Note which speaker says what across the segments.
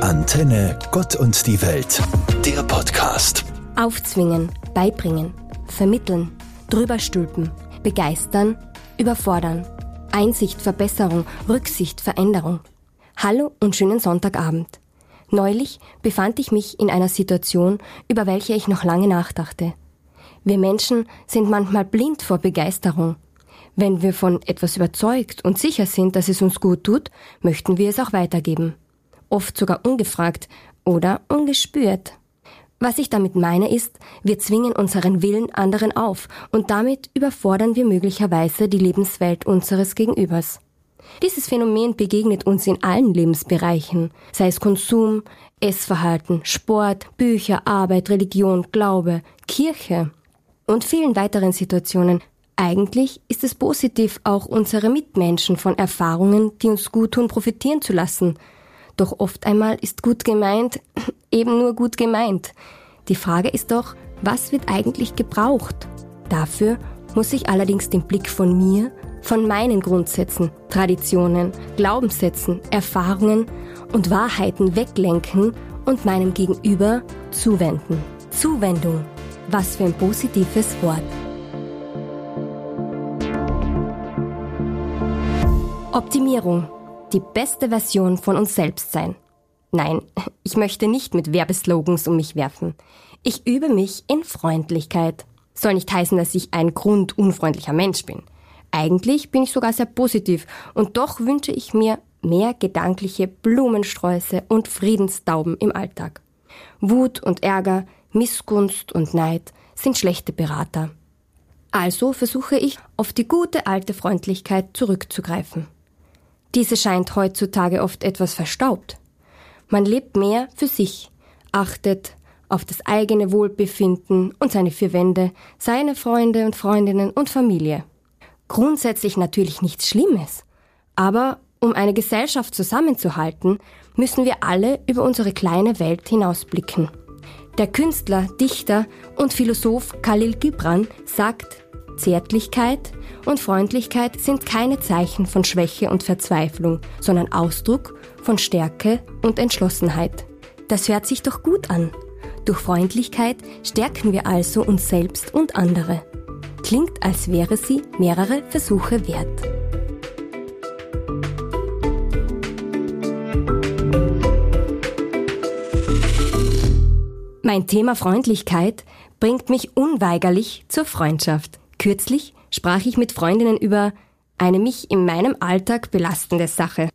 Speaker 1: Antenne Gott und die Welt, der Podcast.
Speaker 2: Aufzwingen, beibringen, vermitteln, drüberstülpen, begeistern, überfordern. Einsicht, Verbesserung, Rücksicht, Veränderung. Hallo und schönen Sonntagabend. Neulich befand ich mich in einer Situation, über welche ich noch lange nachdachte. Wir Menschen sind manchmal blind vor Begeisterung. Wenn wir von etwas überzeugt und sicher sind, dass es uns gut tut, möchten wir es auch weitergeben oft sogar ungefragt oder ungespürt. Was ich damit meine ist, wir zwingen unseren Willen anderen auf und damit überfordern wir möglicherweise die Lebenswelt unseres Gegenübers. Dieses Phänomen begegnet uns in allen Lebensbereichen, sei es Konsum, Essverhalten, Sport, Bücher, Arbeit, Religion, Glaube, Kirche und vielen weiteren Situationen. Eigentlich ist es positiv, auch unsere Mitmenschen von Erfahrungen, die uns gut tun, profitieren zu lassen – doch oft einmal ist gut gemeint eben nur gut gemeint. Die Frage ist doch, was wird eigentlich gebraucht? Dafür muss ich allerdings den Blick von mir, von meinen Grundsätzen, Traditionen, Glaubenssätzen, Erfahrungen und Wahrheiten weglenken und meinem Gegenüber zuwenden. Zuwendung. Was für ein positives Wort. Optimierung die beste Version von uns selbst sein. Nein, ich möchte nicht mit Werbeslogans um mich werfen. Ich übe mich in Freundlichkeit. Soll nicht heißen, dass ich ein grundunfreundlicher Mensch bin. Eigentlich bin ich sogar sehr positiv und doch wünsche ich mir mehr gedankliche Blumensträuße und Friedenstauben im Alltag. Wut und Ärger, Missgunst und Neid sind schlechte Berater. Also versuche ich, auf die gute alte Freundlichkeit zurückzugreifen. Diese scheint heutzutage oft etwas verstaubt. Man lebt mehr für sich, achtet auf das eigene Wohlbefinden und seine vier Wände, seine Freunde und Freundinnen und Familie. Grundsätzlich natürlich nichts Schlimmes. Aber um eine Gesellschaft zusammenzuhalten, müssen wir alle über unsere kleine Welt hinausblicken. Der Künstler, Dichter und Philosoph Khalil Gibran sagt, Zärtlichkeit und Freundlichkeit sind keine Zeichen von Schwäche und Verzweiflung, sondern Ausdruck von Stärke und Entschlossenheit. Das hört sich doch gut an. Durch Freundlichkeit stärken wir also uns selbst und andere. Klingt, als wäre sie mehrere Versuche wert. Mein Thema Freundlichkeit bringt mich unweigerlich zur Freundschaft. Kürzlich sprach ich mit Freundinnen über eine mich in meinem Alltag belastende Sache.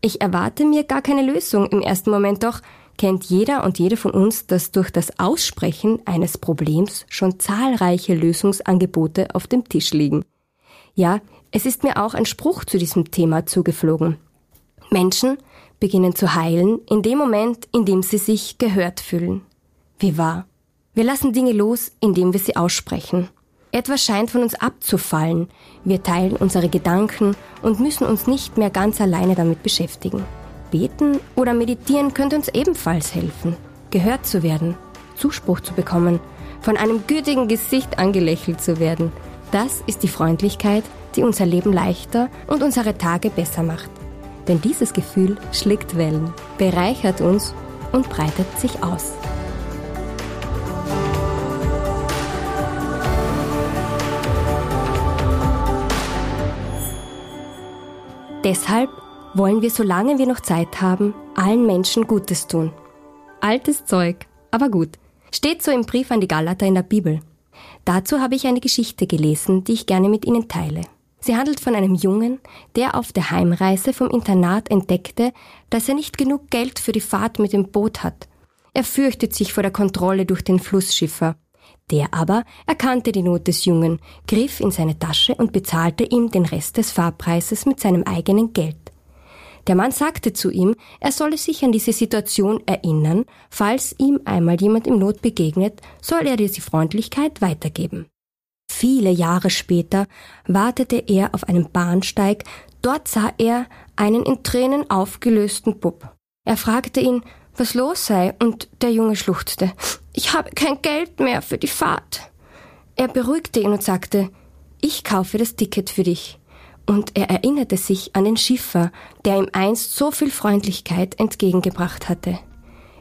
Speaker 2: Ich erwarte mir gar keine Lösung im ersten Moment, doch kennt jeder und jede von uns, dass durch das Aussprechen eines Problems schon zahlreiche Lösungsangebote auf dem Tisch liegen. Ja, es ist mir auch ein Spruch zu diesem Thema zugeflogen. Menschen beginnen zu heilen in dem Moment, in dem sie sich gehört fühlen. Wie wahr? Wir lassen Dinge los, indem wir sie aussprechen. Etwas scheint von uns abzufallen. Wir teilen unsere Gedanken und müssen uns nicht mehr ganz alleine damit beschäftigen. Beten oder meditieren könnte uns ebenfalls helfen, gehört zu werden, Zuspruch zu bekommen, von einem gütigen Gesicht angelächelt zu werden. Das ist die Freundlichkeit, die unser Leben leichter und unsere Tage besser macht. Denn dieses Gefühl schlägt Wellen, bereichert uns und breitet sich aus. Deshalb wollen wir, solange wir noch Zeit haben, allen Menschen Gutes tun. Altes Zeug, aber gut. Steht so im Brief an die Galater in der Bibel. Dazu habe ich eine Geschichte gelesen, die ich gerne mit Ihnen teile. Sie handelt von einem Jungen, der auf der Heimreise vom Internat entdeckte, dass er nicht genug Geld für die Fahrt mit dem Boot hat. Er fürchtet sich vor der Kontrolle durch den Flussschiffer. Der aber erkannte die Not des Jungen, griff in seine Tasche und bezahlte ihm den Rest des Fahrpreises mit seinem eigenen Geld. Der Mann sagte zu ihm, er solle sich an diese Situation erinnern, falls ihm einmal jemand im Not begegnet, soll er diese Freundlichkeit weitergeben. Viele Jahre später wartete er auf einem Bahnsteig, dort sah er einen in Tränen aufgelösten Bub. Er fragte ihn, was los sei, und der Junge schluchzte. Ich habe kein Geld mehr für die Fahrt. Er beruhigte ihn und sagte, ich kaufe das Ticket für dich. und er erinnerte sich an den Schiffer, der ihm einst so viel Freundlichkeit entgegengebracht hatte.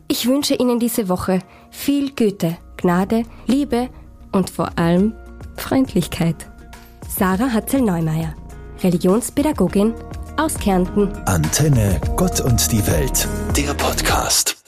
Speaker 2: Ich wünsche Ihnen diese Woche viel Güte, Gnade, Liebe und vor allem Freundlichkeit. Sarah Hatzel-Neumeier, Religionspädagogin aus Kärnten.
Speaker 1: Antenne Gott und die Welt, der Podcast.